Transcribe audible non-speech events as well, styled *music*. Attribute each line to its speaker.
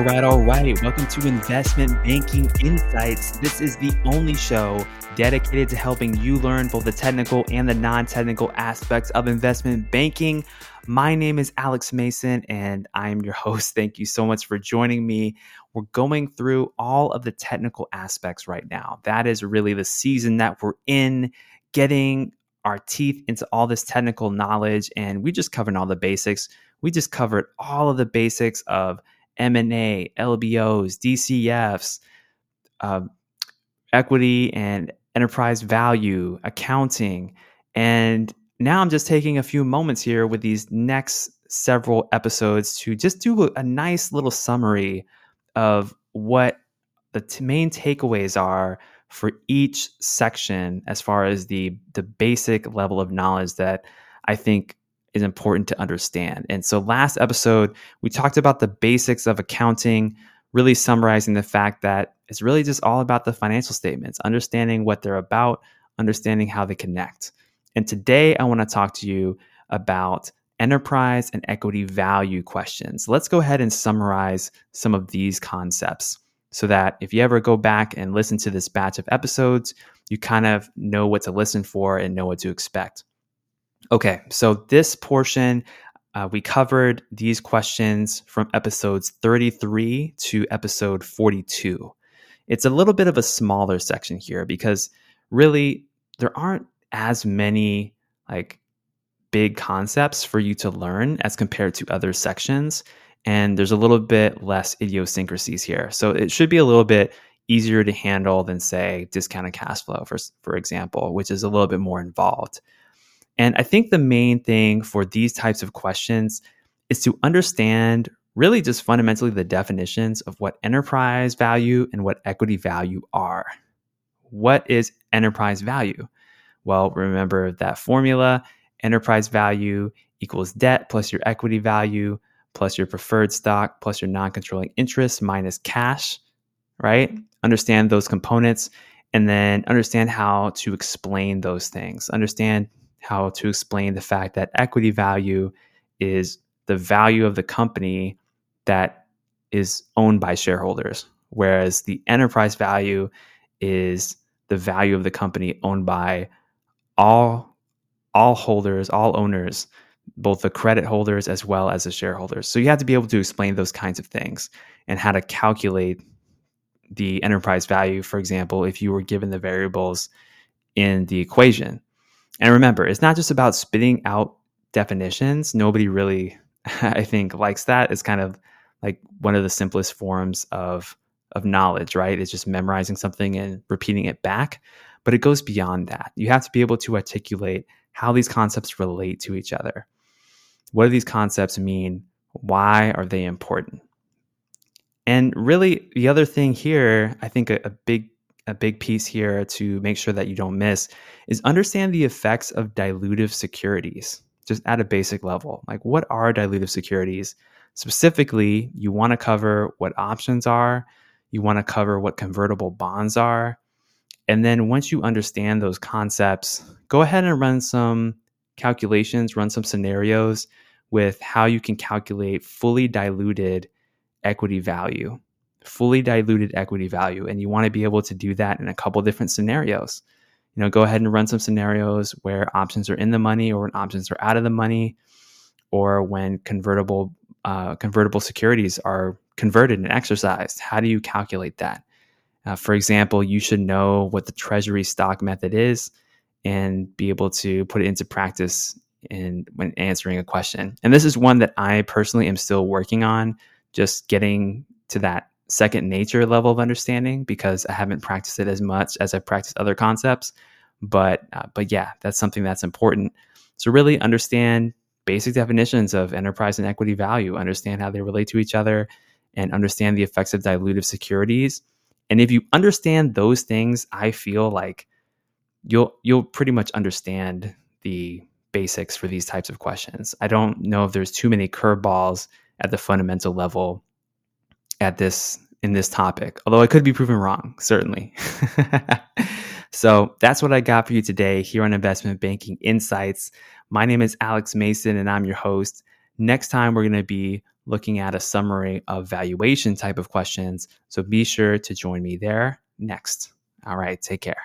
Speaker 1: All right, all right. Welcome to Investment Banking Insights. This is the only show dedicated to helping you learn both the technical and the non technical aspects of investment banking. My name is Alex Mason, and I am your host. *laughs* Thank you so much for joining me. We're going through all of the technical aspects right now. That is really the season that we're in, getting our teeth into all this technical knowledge, and we just covered all the basics. We just covered all of the basics of M&A, LBOs, DCFs, uh, equity and enterprise value, accounting. And now I'm just taking a few moments here with these next several episodes to just do a, a nice little summary of what the t- main takeaways are for each section as far as the the basic level of knowledge that I think is important to understand. And so last episode we talked about the basics of accounting, really summarizing the fact that it's really just all about the financial statements, understanding what they're about, understanding how they connect. And today I want to talk to you about enterprise and equity value questions. Let's go ahead and summarize some of these concepts so that if you ever go back and listen to this batch of episodes, you kind of know what to listen for and know what to expect. Okay, so this portion, uh, we covered these questions from episodes 33 to episode 42. It's a little bit of a smaller section here because really there aren't as many like big concepts for you to learn as compared to other sections and there's a little bit less idiosyncrasies here. So it should be a little bit easier to handle than say discounted cash flow for for example, which is a little bit more involved. And I think the main thing for these types of questions is to understand really just fundamentally the definitions of what enterprise value and what equity value are. What is enterprise value? Well, remember that formula enterprise value equals debt plus your equity value plus your preferred stock plus your non controlling interest minus cash, right? Understand those components and then understand how to explain those things. Understand how to explain the fact that equity value is the value of the company that is owned by shareholders, whereas the enterprise value is the value of the company owned by all all holders, all owners both the credit holders as well as the shareholders. So you have to be able to explain those kinds of things and how to calculate the enterprise value, for example, if you were given the variables in the equation. And remember, it's not just about spitting out definitions. Nobody really, *laughs* I think, likes that. It's kind of like one of the simplest forms of of knowledge, right? It's just memorizing something and repeating it back. But it goes beyond that. You have to be able to articulate how these concepts relate to each other. What do these concepts mean? Why are they important? And really, the other thing here, I think a, a big a big piece here to make sure that you don't miss is understand the effects of dilutive securities just at a basic level. Like, what are dilutive securities? Specifically, you want to cover what options are, you want to cover what convertible bonds are. And then once you understand those concepts, go ahead and run some calculations, run some scenarios with how you can calculate fully diluted equity value. Fully diluted equity value. And you want to be able to do that in a couple different scenarios. You know, go ahead and run some scenarios where options are in the money or when options are out of the money, or when convertible uh, convertible securities are converted and exercised. How do you calculate that? Uh, for example, you should know what the treasury stock method is and be able to put it into practice in when answering a question. And this is one that I personally am still working on, just getting to that second nature level of understanding because I haven't practiced it as much as I've practiced other concepts. But uh, but yeah, that's something that's important. So really understand basic definitions of enterprise and equity value, understand how they relate to each other, and understand the effects of dilutive securities. And if you understand those things, I feel like you'll you'll pretty much understand the basics for these types of questions. I don't know if there's too many curveballs at the fundamental level at this in this topic, although I could be proven wrong, certainly. *laughs* so that's what I got for you today here on Investment Banking Insights. My name is Alex Mason and I'm your host. Next time, we're going to be looking at a summary of valuation type of questions. So be sure to join me there next. All right, take care.